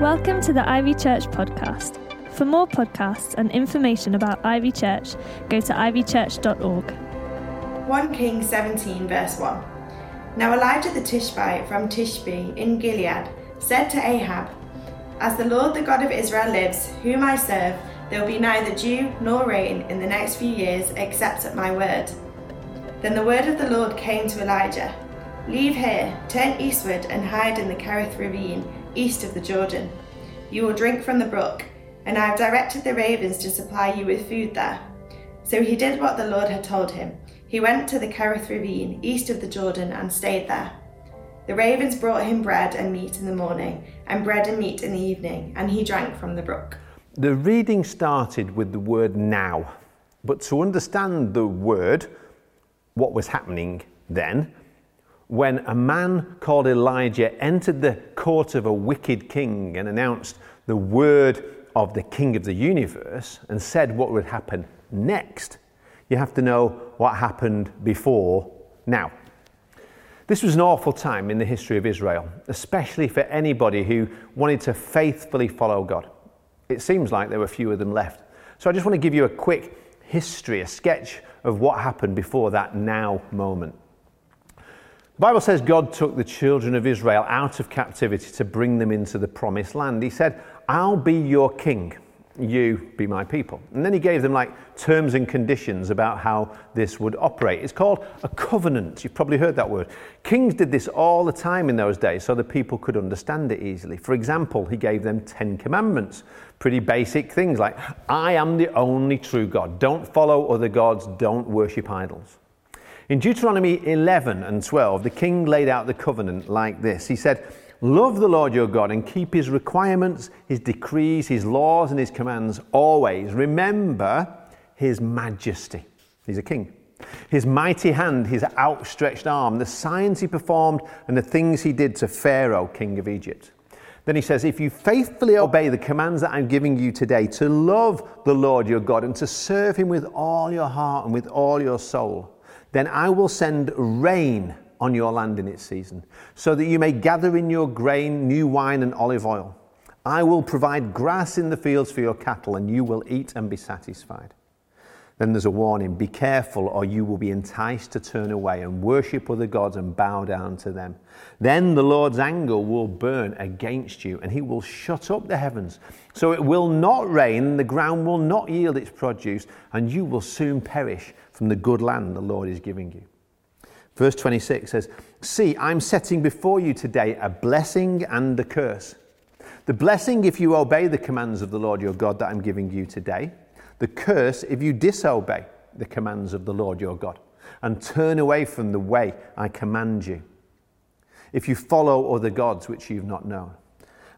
Welcome to the Ivy Church podcast. For more podcasts and information about Ivy Church, go to ivychurch.org. 1 Kings 17, verse 1. Now Elijah the Tishbite from Tishbe in Gilead said to Ahab, As the Lord the God of Israel lives, whom I serve, there will be neither dew nor rain in the next few years except at my word. Then the word of the Lord came to Elijah Leave here, turn eastward, and hide in the Kerith ravine, east of the Jordan. You will drink from the brook, and I have directed the ravens to supply you with food there. So he did what the Lord had told him. He went to the Kerith ravine, east of the Jordan, and stayed there. The ravens brought him bread and meat in the morning, and bread and meat in the evening, and he drank from the brook. The reading started with the word now, but to understand the word, what was happening then, when a man called Elijah entered the court of a wicked king and announced the word of the king of the universe and said what would happen next, you have to know what happened before now. This was an awful time in the history of Israel, especially for anybody who wanted to faithfully follow God. It seems like there were few of them left. So I just want to give you a quick history, a sketch of what happened before that now moment. Bible says God took the children of Israel out of captivity to bring them into the promised land. He said, I'll be your king, you be my people. And then he gave them like terms and conditions about how this would operate. It's called a covenant. You've probably heard that word. Kings did this all the time in those days so the people could understand it easily. For example, he gave them 10 commandments, pretty basic things like, I am the only true God. Don't follow other gods, don't worship idols. In Deuteronomy 11 and 12, the king laid out the covenant like this He said, Love the Lord your God and keep his requirements, his decrees, his laws, and his commands always. Remember his majesty. He's a king. His mighty hand, his outstretched arm, the signs he performed, and the things he did to Pharaoh, king of Egypt. Then he says, If you faithfully obey the commands that I'm giving you today, to love the Lord your God and to serve him with all your heart and with all your soul, then I will send rain on your land in its season, so that you may gather in your grain, new wine, and olive oil. I will provide grass in the fields for your cattle, and you will eat and be satisfied. Then there's a warning be careful, or you will be enticed to turn away and worship other gods and bow down to them. Then the Lord's anger will burn against you, and he will shut up the heavens. So it will not rain, the ground will not yield its produce, and you will soon perish from the good land the Lord is giving you. Verse 26 says, See, I'm setting before you today a blessing and a curse. The blessing if you obey the commands of the Lord your God that I'm giving you today. The curse if you disobey the commands of the Lord your God and turn away from the way I command you. If you follow other gods which you've not known.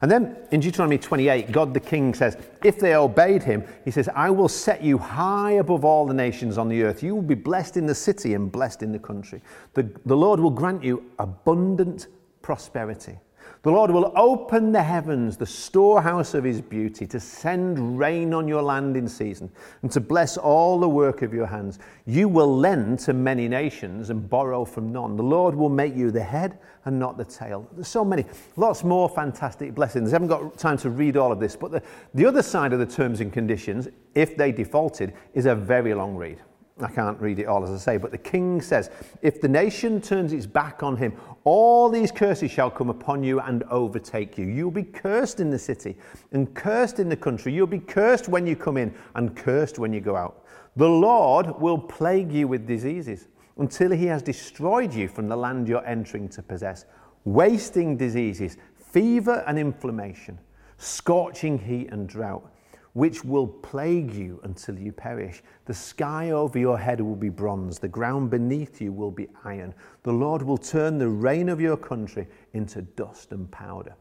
And then in Deuteronomy 28, God the King says, If they obeyed him, he says, I will set you high above all the nations on the earth. You will be blessed in the city and blessed in the country. The, the Lord will grant you abundant prosperity. The Lord will open the heavens, the storehouse of his beauty, to send rain on your land in season, and to bless all the work of your hands. You will lend to many nations and borrow from none. The Lord will make you the head and not the tail. There's so many, lots more fantastic blessings. I haven't got time to read all of this, but the, the other side of the terms and conditions, if they defaulted, is a very long read. I can't read it all as I say, but the king says, If the nation turns its back on him, all these curses shall come upon you and overtake you. You'll be cursed in the city and cursed in the country. You'll be cursed when you come in and cursed when you go out. The Lord will plague you with diseases until he has destroyed you from the land you're entering to possess. Wasting diseases, fever and inflammation, scorching heat and drought which will plague you until you perish. The sky over your head will be bronze, the ground beneath you will be iron. The Lord will turn the rain of your country into dust and powder.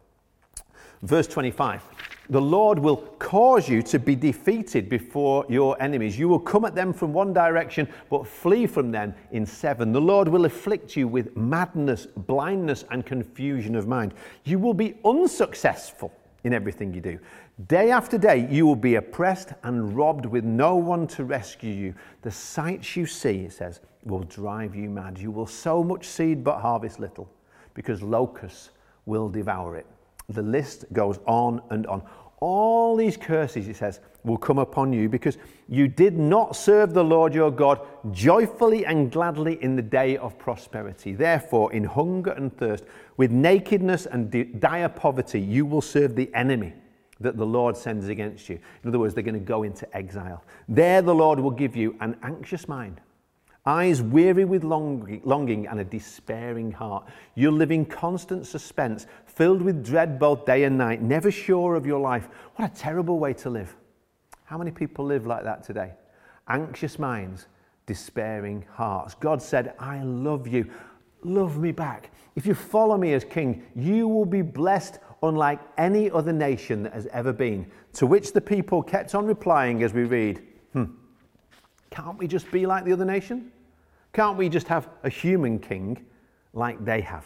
Verse 25 The Lord will cause you to be defeated before your enemies. You will come at them from one direction, but flee from them in seven. The Lord will afflict you with madness, blindness, and confusion of mind. You will be unsuccessful in everything you do. Day after day, you will be oppressed and robbed with no one to rescue you. The sights you see, it says, will drive you mad. You will sow much seed but harvest little because locusts will devour it. The list goes on and on. All these curses, he says, will come upon you because you did not serve the Lord your God joyfully and gladly in the day of prosperity. Therefore, in hunger and thirst, with nakedness and dire poverty, you will serve the enemy that the Lord sends against you. In other words, they're going to go into exile. There, the Lord will give you an anxious mind eyes weary with longing and a despairing heart. You'll live in constant suspense, filled with dread both day and night, never sure of your life. What a terrible way to live. How many people live like that today? Anxious minds, despairing hearts. God said, I love you. Love me back. If you follow me as king, you will be blessed unlike any other nation that has ever been. To which the people kept on replying as we read, hmm, can't we just be like the other nation? Can't we just have a human king like they have?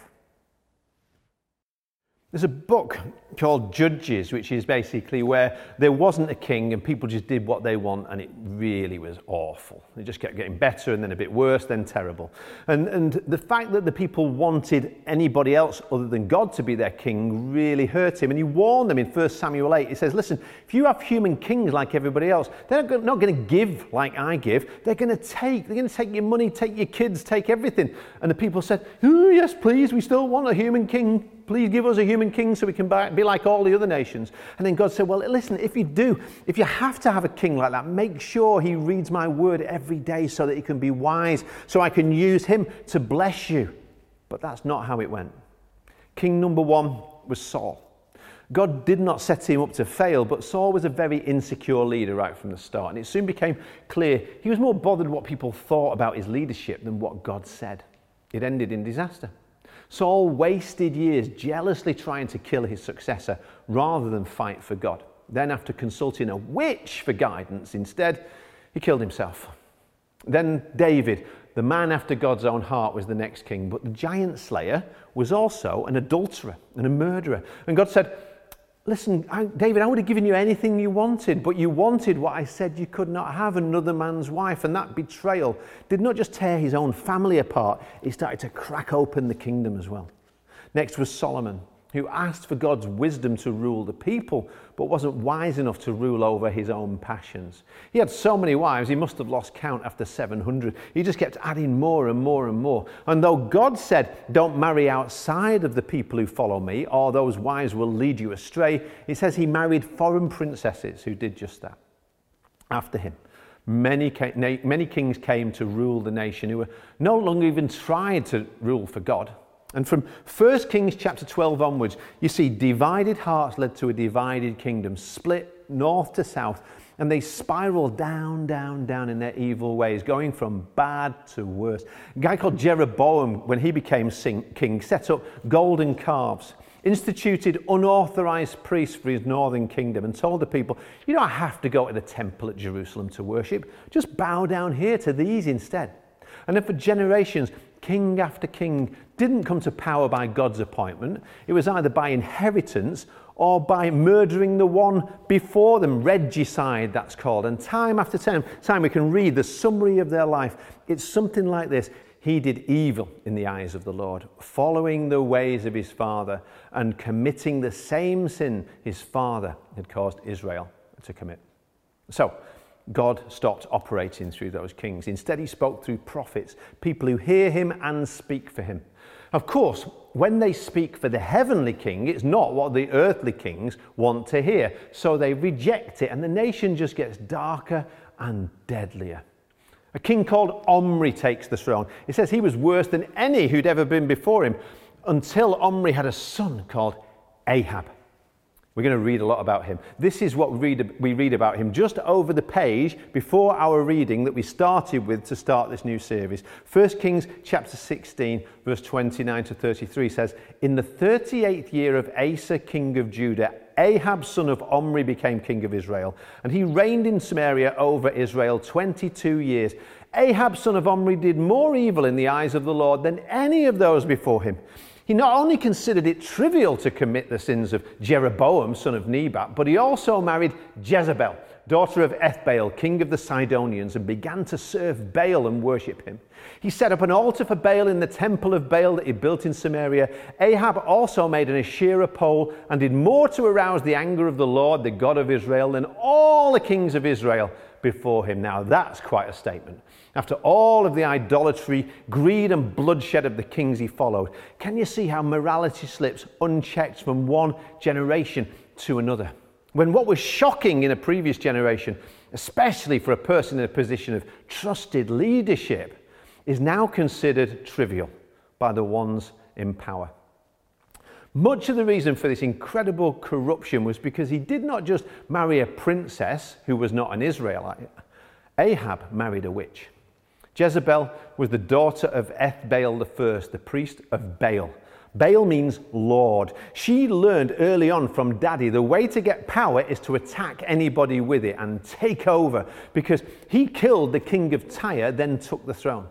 There's a book called Judges, which is basically where there wasn't a king and people just did what they want, and it really was awful. It just kept getting better and then a bit worse, then terrible. And, and the fact that the people wanted anybody else other than God to be their king really hurt him. And he warned them in 1 Samuel 8. He says, Listen, if you have human kings like everybody else, they're not going to give like I give. They're going to take. They're going to take your money, take your kids, take everything. And the people said, Oh, yes, please, we still want a human king Please give us a human king so we can be like all the other nations. And then God said, Well, listen, if you do, if you have to have a king like that, make sure he reads my word every day so that he can be wise, so I can use him to bless you. But that's not how it went. King number one was Saul. God did not set him up to fail, but Saul was a very insecure leader right from the start. And it soon became clear he was more bothered what people thought about his leadership than what God said. It ended in disaster. Saul wasted years jealously trying to kill his successor rather than fight for God. Then, after consulting a witch for guidance instead, he killed himself. Then, David, the man after God's own heart, was the next king. But the giant slayer was also an adulterer and a murderer. And God said, Listen, I, David, I would have given you anything you wanted, but you wanted what I said you could not have another man's wife. And that betrayal did not just tear his own family apart, it started to crack open the kingdom as well. Next was Solomon who asked for God's wisdom to rule the people, but wasn't wise enough to rule over his own passions. He had so many wives, he must have lost count after 700. He just kept adding more and more and more. And though God said, Don't marry outside of the people who follow me, or those wives will lead you astray, he says he married foreign princesses who did just that after him. Many, many kings came to rule the nation who were no longer even tried to rule for God and from 1 Kings chapter 12 onwards, you see divided hearts led to a divided kingdom, split north to south, and they spiral down, down, down in their evil ways, going from bad to worse. A guy called Jeroboam, when he became king, set up golden calves, instituted unauthorized priests for his northern kingdom, and told the people, You don't have to go to the temple at Jerusalem to worship, just bow down here to these instead. And then for generations, king after king didn't come to power by God's appointment. It was either by inheritance or by murdering the one before them, regicide, that's called. And time after time, time we can read the summary of their life. It's something like this. He did evil in the eyes of the Lord, following the ways of his father and committing the same sin his father had caused Israel to commit. So, God stopped operating through those kings. Instead, he spoke through prophets, people who hear him and speak for him. Of course, when they speak for the heavenly king, it's not what the earthly kings want to hear. So they reject it, and the nation just gets darker and deadlier. A king called Omri takes the throne. It says he was worse than any who'd ever been before him until Omri had a son called Ahab. We're going to read a lot about him. This is what we read, we read about him just over the page before our reading that we started with to start this new series. 1 Kings chapter 16, verse 29 to 33 says, In the 38th year of Asa, king of Judah, Ahab, son of Omri, became king of Israel, and he reigned in Samaria over Israel 22 years. Ahab, son of Omri, did more evil in the eyes of the Lord than any of those before him. He not only considered it trivial to commit the sins of Jeroboam, son of Nebat, but he also married Jezebel, daughter of Ethbaal, king of the Sidonians, and began to serve Baal and worship him. He set up an altar for Baal in the temple of Baal that he built in Samaria. Ahab also made an Asherah pole and did more to arouse the anger of the Lord, the God of Israel, than all the kings of Israel before him. Now, that's quite a statement. After all of the idolatry, greed, and bloodshed of the kings he followed, can you see how morality slips unchecked from one generation to another? When what was shocking in a previous generation, especially for a person in a position of trusted leadership, is now considered trivial by the ones in power. Much of the reason for this incredible corruption was because he did not just marry a princess who was not an Israelite, Ahab married a witch. Jezebel was the daughter of Ethbaal I, the priest of Baal. Baal means Lord. She learned early on from daddy the way to get power is to attack anybody with it and take over because he killed the king of Tyre, then took the throne.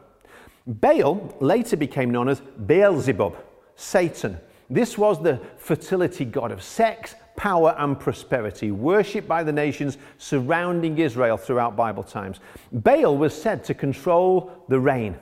Baal later became known as Beelzebub, Satan. This was the fertility god of sex, power, and prosperity, worshipped by the nations surrounding Israel throughout Bible times. Baal was said to control the rain,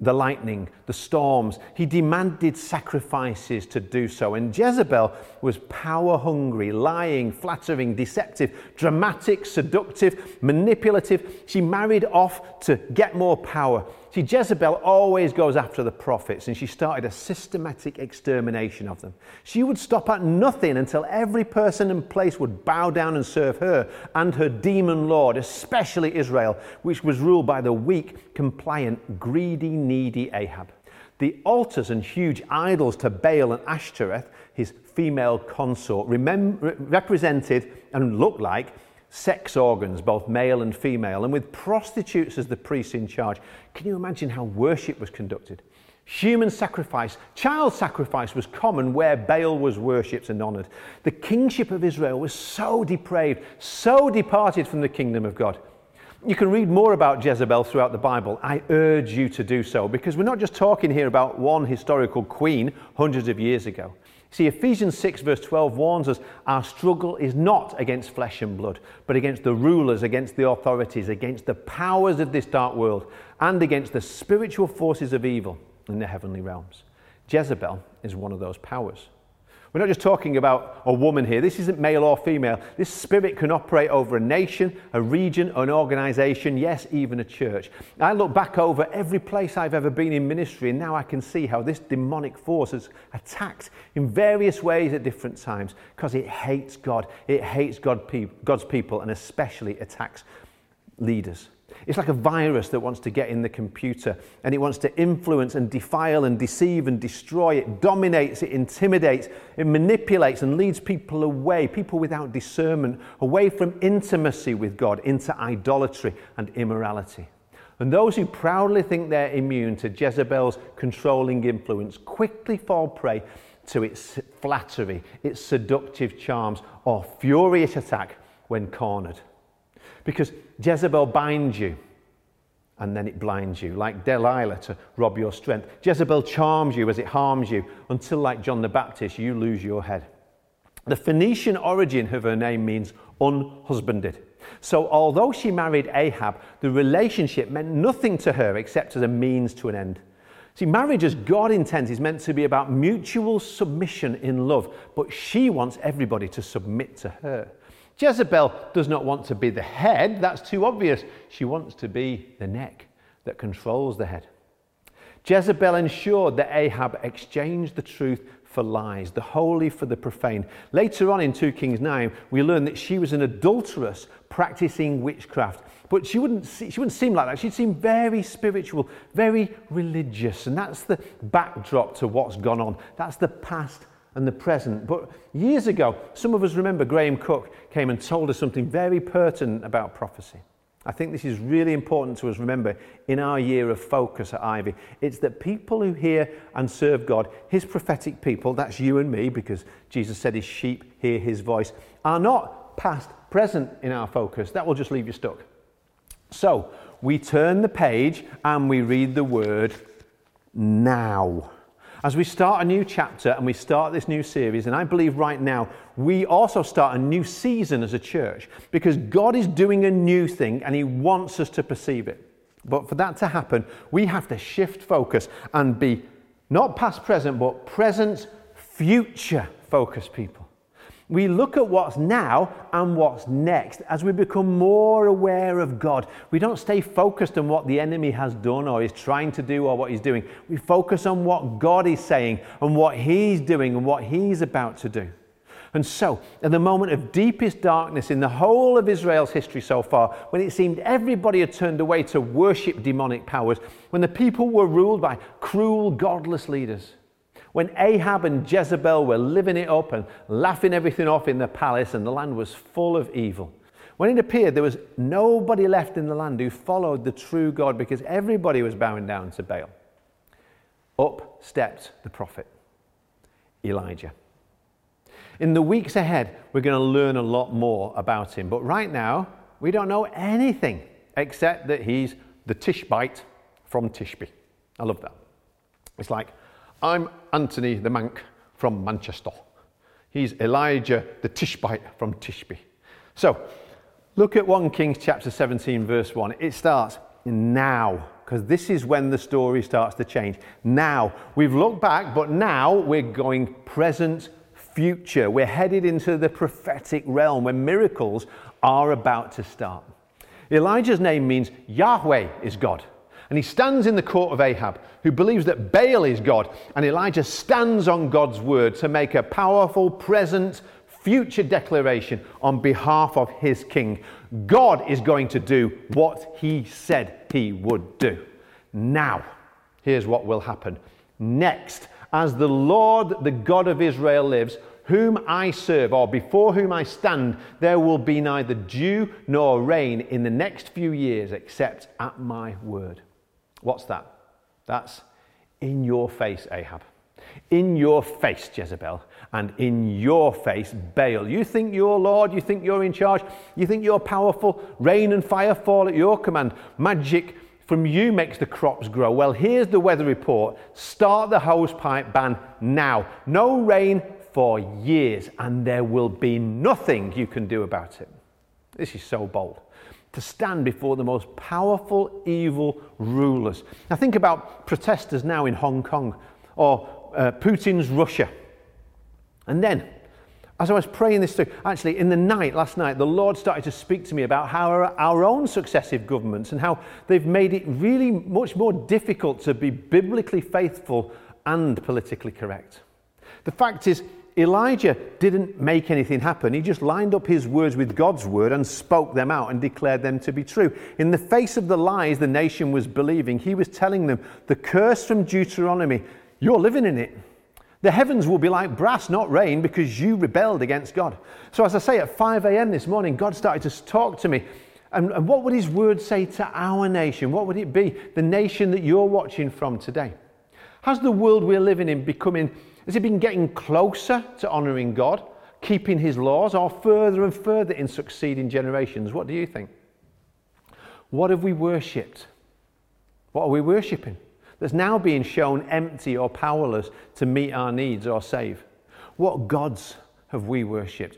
the lightning, the storms. He demanded sacrifices to do so. And Jezebel was power hungry, lying, flattering, deceptive, dramatic, seductive, manipulative. She married off to get more power. See, Jezebel always goes after the prophets, and she started a systematic extermination of them. She would stop at nothing until every person and place would bow down and serve her and her demon lord, especially Israel, which was ruled by the weak, compliant, greedy, needy Ahab. The altars and huge idols to Baal and Ashtoreth, his female consort, remem- represented and looked like sex organs, both male and female, and with prostitutes as the priests in charge. Can you imagine how worship was conducted? Human sacrifice, child sacrifice was common where Baal was worshipped and honoured. The kingship of Israel was so depraved, so departed from the kingdom of God. You can read more about Jezebel throughout the Bible. I urge you to do so because we're not just talking here about one historical queen hundreds of years ago. See, Ephesians 6, verse 12 warns us our struggle is not against flesh and blood, but against the rulers, against the authorities, against the powers of this dark world, and against the spiritual forces of evil in the heavenly realms. Jezebel is one of those powers. We're not just talking about a woman here. This isn't male or female. This spirit can operate over a nation, a region, an organization, yes, even a church. I look back over every place I've ever been in ministry, and now I can see how this demonic force has attacked in various ways at different times because it hates God. It hates God, God's people and especially attacks leaders. It's like a virus that wants to get in the computer and it wants to influence and defile and deceive and destroy. It dominates, it intimidates, it manipulates and leads people away, people without discernment, away from intimacy with God into idolatry and immorality. And those who proudly think they're immune to Jezebel's controlling influence quickly fall prey to its flattery, its seductive charms, or furious attack when cornered. Because Jezebel binds you and then it blinds you, like Delilah to rob your strength. Jezebel charms you as it harms you until, like John the Baptist, you lose your head. The Phoenician origin of her name means unhusbanded. So, although she married Ahab, the relationship meant nothing to her except as a means to an end. See, marriage as God intends is meant to be about mutual submission in love, but she wants everybody to submit to her. Jezebel does not want to be the head, that's too obvious. She wants to be the neck that controls the head. Jezebel ensured that Ahab exchanged the truth for lies, the holy for the profane. Later on in 2 Kings 9, we learn that she was an adulteress practicing witchcraft. But she wouldn't, see, she wouldn't seem like that. She'd seem very spiritual, very religious. And that's the backdrop to what's gone on. That's the past and the present. But years ago, some of us remember Graham Cooke came and told us something very pertinent about prophecy. I think this is really important to us remember in our year of focus at Ivy. It's that people who hear and serve God, his prophetic people, that's you and me, because Jesus said his sheep hear his voice, are not past, present in our focus. That will just leave you stuck. So we turn the page and we read the word now. As we start a new chapter and we start this new series, and I believe right now we also start a new season as a church because God is doing a new thing and He wants us to perceive it. But for that to happen, we have to shift focus and be not past present, but present future focused people. We look at what's now and what's next as we become more aware of God. We don't stay focused on what the enemy has done or is trying to do or what he's doing. We focus on what God is saying and what he's doing and what he's about to do. And so, at the moment of deepest darkness in the whole of Israel's history so far, when it seemed everybody had turned away to worship demonic powers, when the people were ruled by cruel, godless leaders, when Ahab and Jezebel were living it up and laughing everything off in the palace and the land was full of evil. When it appeared there was nobody left in the land who followed the true God because everybody was bowing down to Baal. Up stepped the prophet, Elijah. In the weeks ahead, we're going to learn a lot more about him. But right now, we don't know anything except that he's the Tishbite from Tishbe. I love that. It's like I'm Anthony the Manc from Manchester. He's Elijah the Tishbite from Tishbe. So, look at 1 Kings chapter 17, verse 1. It starts now, because this is when the story starts to change. Now, we've looked back, but now we're going present, future. We're headed into the prophetic realm where miracles are about to start. Elijah's name means Yahweh is God. And he stands in the court of Ahab, who believes that Baal is God. And Elijah stands on God's word to make a powerful present, future declaration on behalf of his king. God is going to do what he said he would do. Now, here's what will happen. Next, as the Lord, the God of Israel, lives, whom I serve, or before whom I stand, there will be neither dew nor rain in the next few years except at my word. What's that? That's in your face, Ahab. In your face, Jezebel, and in your face, Baal. You think you're Lord, you think you're in charge, you think you're powerful, rain and fire fall at your command. Magic from you makes the crops grow. Well, here's the weather report. Start the hosepipe ban now. No rain for years, and there will be nothing you can do about it. This is so bold to stand before the most powerful evil rulers. Now, think about protesters now in Hong Kong or uh, Putin's Russia. And then, as I was praying this through, actually, in the night, last night, the Lord started to speak to me about how our, our own successive governments and how they've made it really much more difficult to be biblically faithful and politically correct. The fact is, Elijah didn't make anything happen. He just lined up his words with God's word and spoke them out and declared them to be true. In the face of the lies the nation was believing, he was telling them the curse from Deuteronomy, you're living in it. The heavens will be like brass, not rain, because you rebelled against God. So, as I say, at 5 a.m. this morning, God started to talk to me. And, and what would his word say to our nation? What would it be? The nation that you're watching from today. Has the world we're living in becoming has it been getting closer to honouring God, keeping his laws, or further and further in succeeding generations? What do you think? What have we worshipped? What are we worshipping? That's now being shown empty or powerless to meet our needs or save. What gods have we worshipped?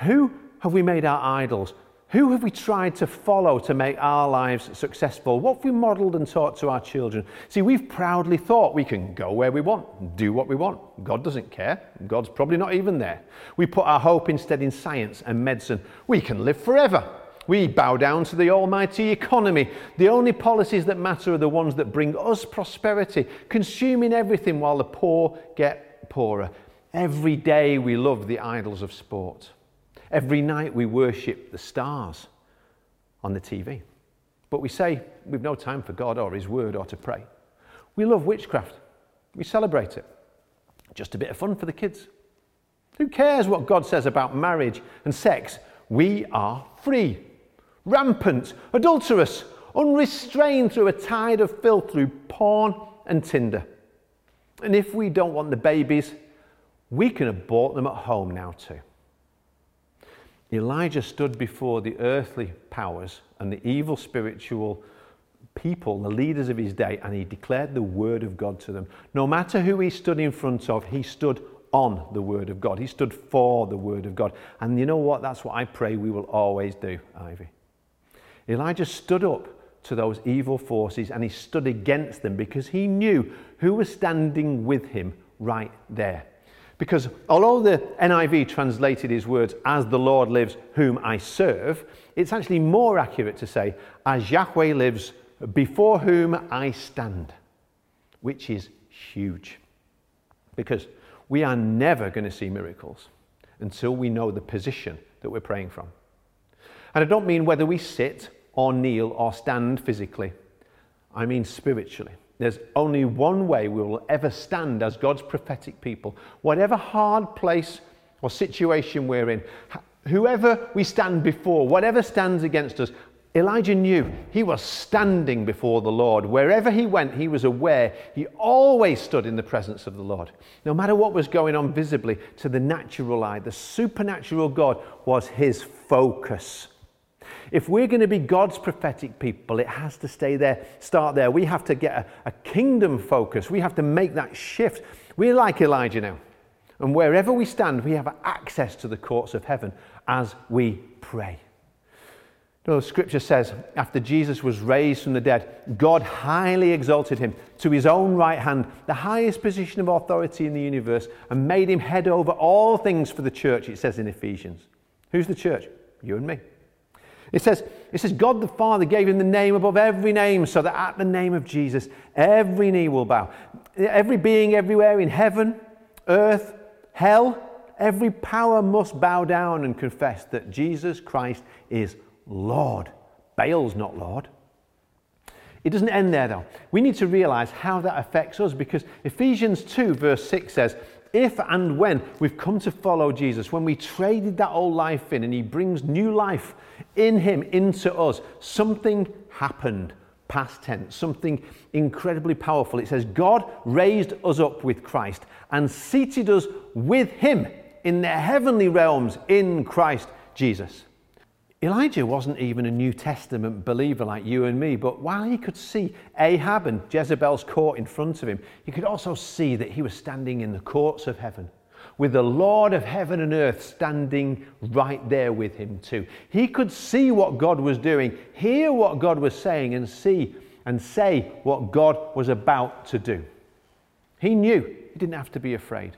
Who have we made our idols? Who have we tried to follow to make our lives successful? What have we modelled and taught to our children? See, we've proudly thought we can go where we want, do what we want. God doesn't care. God's probably not even there. We put our hope instead in science and medicine. We can live forever. We bow down to the almighty economy. The only policies that matter are the ones that bring us prosperity, consuming everything while the poor get poorer. Every day we love the idols of sport. Every night we worship the stars on the TV. But we say we've no time for God or His Word or to pray. We love witchcraft. We celebrate it. Just a bit of fun for the kids. Who cares what God says about marriage and sex? We are free, rampant, adulterous, unrestrained through a tide of filth through porn and Tinder. And if we don't want the babies, we can abort them at home now too. Elijah stood before the earthly powers and the evil spiritual people, the leaders of his day, and he declared the word of God to them. No matter who he stood in front of, he stood on the word of God. He stood for the word of God. And you know what? That's what I pray we will always do, Ivy. Elijah stood up to those evil forces and he stood against them because he knew who was standing with him right there. Because although the NIV translated his words, as the Lord lives, whom I serve, it's actually more accurate to say, as Yahweh lives, before whom I stand, which is huge. Because we are never going to see miracles until we know the position that we're praying from. And I don't mean whether we sit or kneel or stand physically, I mean spiritually. There's only one way we will ever stand as God's prophetic people. Whatever hard place or situation we're in, whoever we stand before, whatever stands against us, Elijah knew he was standing before the Lord. Wherever he went, he was aware he always stood in the presence of the Lord. No matter what was going on visibly to the natural eye, the supernatural God was his focus. If we're going to be God's prophetic people, it has to stay there, start there. We have to get a, a kingdom focus. We have to make that shift. We're like Elijah now. And wherever we stand, we have access to the courts of heaven as we pray. Know, scripture says, after Jesus was raised from the dead, God highly exalted him to his own right hand, the highest position of authority in the universe, and made him head over all things for the church, it says in Ephesians. Who's the church? You and me. It says, it says, God the Father gave him the name above every name, so that at the name of Jesus, every knee will bow. Every being everywhere in heaven, earth, hell, every power must bow down and confess that Jesus Christ is Lord. Baal's not Lord. It doesn't end there though. We need to realize how that affects us because Ephesians 2, verse 6 says, if and when we've come to follow Jesus, when we traded that old life in and He brings new life in Him into us, something happened, past tense, something incredibly powerful. It says, God raised us up with Christ and seated us with Him in the heavenly realms in Christ Jesus. Elijah wasn't even a New Testament believer like you and me, but while he could see Ahab and Jezebel's court in front of him, he could also see that he was standing in the courts of heaven with the Lord of heaven and earth standing right there with him too. He could see what God was doing, hear what God was saying, and see and say what God was about to do. He knew he didn't have to be afraid.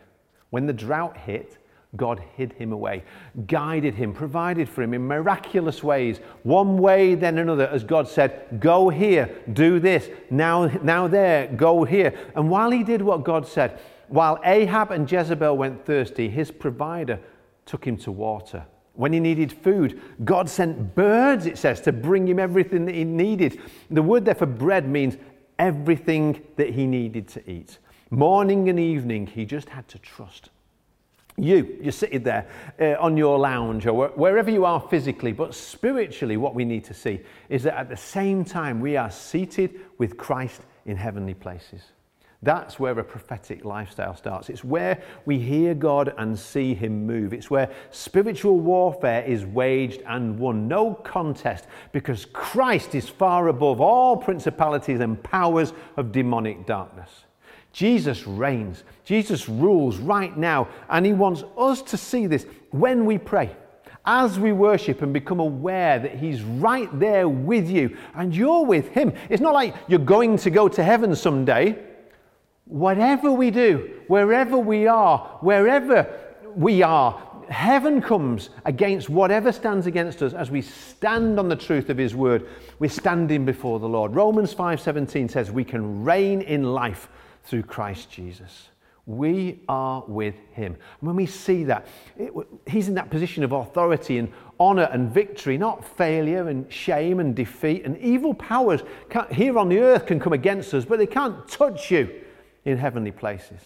When the drought hit, God hid him away, guided him, provided for him in miraculous ways, one way, then another, as God said, Go here, do this, now, now there, go here. And while he did what God said, while Ahab and Jezebel went thirsty, his provider took him to water. When he needed food, God sent birds, it says, to bring him everything that he needed. The word there for bread means everything that he needed to eat. Morning and evening, he just had to trust you, you're sitting there uh, on your lounge or wherever you are physically, but spiritually, what we need to see is that at the same time we are seated with Christ in heavenly places. That's where a prophetic lifestyle starts. It's where we hear God and see Him move. It's where spiritual warfare is waged and won. No contest, because Christ is far above all principalities and powers of demonic darkness. Jesus reigns. Jesus rules right now. And he wants us to see this when we pray, as we worship and become aware that he's right there with you and you're with him. It's not like you're going to go to heaven someday. Whatever we do, wherever we are, wherever we are, heaven comes against whatever stands against us as we stand on the truth of his word we're standing before the lord romans 5:17 says we can reign in life through Christ Jesus. We are with him. And when we see that, it, he's in that position of authority and honor and victory, not failure and shame and defeat. And evil powers here on the earth can come against us, but they can't touch you in heavenly places.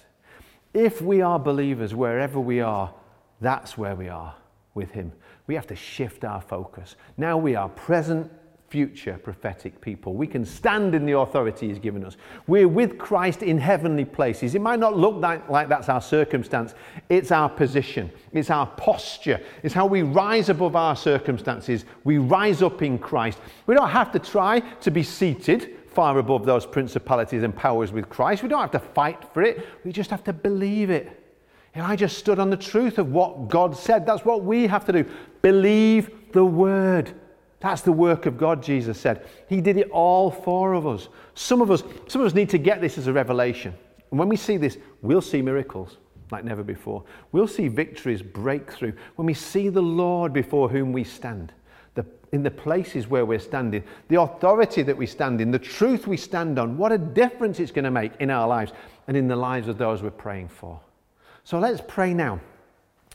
If we are believers wherever we are, that's where we are with him. We have to shift our focus. Now we are present future prophetic people. We can stand in the authority He's given us. We're with Christ in heavenly places. It might not look like, like that's our circumstance, it's our position, it's our posture, it's how we rise above our circumstances. We rise up in Christ. We don't have to try to be seated far above those principalities and powers with Christ. We don't have to fight for it, we just have to believe it. I just stood on the truth of what God said. That's what we have to do. Believe the word. That's the work of God, Jesus said. He did it all for of us. Some of us, some of us need to get this as a revelation. And when we see this, we'll see miracles like never before. We'll see victories breakthrough, when we see the Lord before whom we stand. In the places where we're standing, the authority that we stand in, the truth we stand on, what a difference it's going to make in our lives and in the lives of those we're praying for. So let's pray now,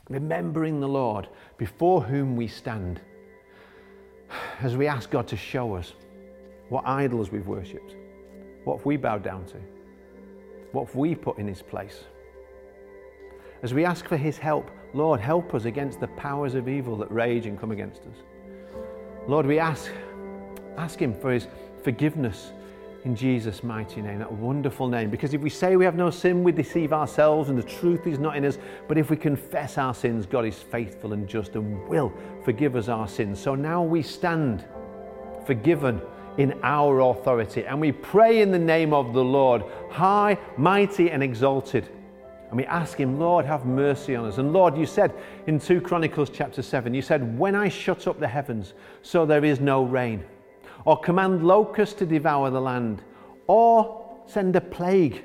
remembering the Lord before whom we stand, as we ask God to show us what idols we've worshipped, what have we bowed down to, what have we put in His place. As we ask for His help, Lord, help us against the powers of evil that rage and come against us. Lord, we ask, ask Him for His forgiveness in Jesus' mighty name, that wonderful name. Because if we say we have no sin, we deceive ourselves and the truth is not in us. But if we confess our sins, God is faithful and just and will forgive us our sins. So now we stand forgiven in our authority and we pray in the name of the Lord, high, mighty, and exalted. And we ask him, Lord, have mercy on us. And Lord, you said in 2 Chronicles chapter 7, you said, When I shut up the heavens so there is no rain, or command locusts to devour the land, or send a plague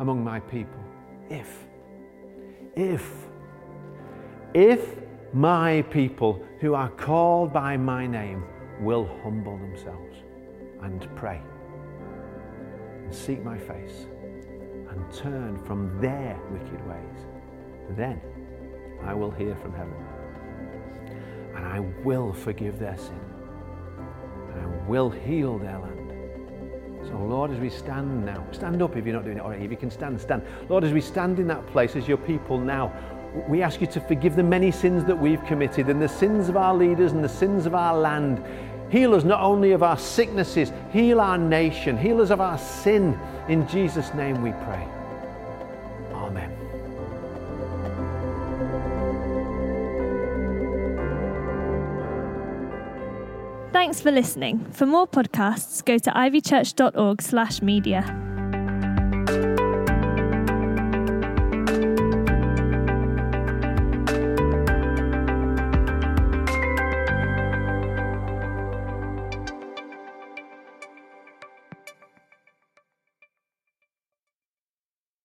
among my people. If, if, if my people who are called by my name will humble themselves and pray and seek my face and turn from their wicked ways, then I will hear from heaven and I will forgive their sin and I will heal their land. So, Lord, as we stand now, stand up if you're not doing it already. If you can stand, stand. Lord, as we stand in that place as your people now, we ask you to forgive the many sins that we've committed and the sins of our leaders and the sins of our land. Heal us not only of our sicknesses, heal our nation, heal us of our sin. In Jesus' name we pray. Amen. Thanks for listening. For more podcasts, go to ivychurch.org/media.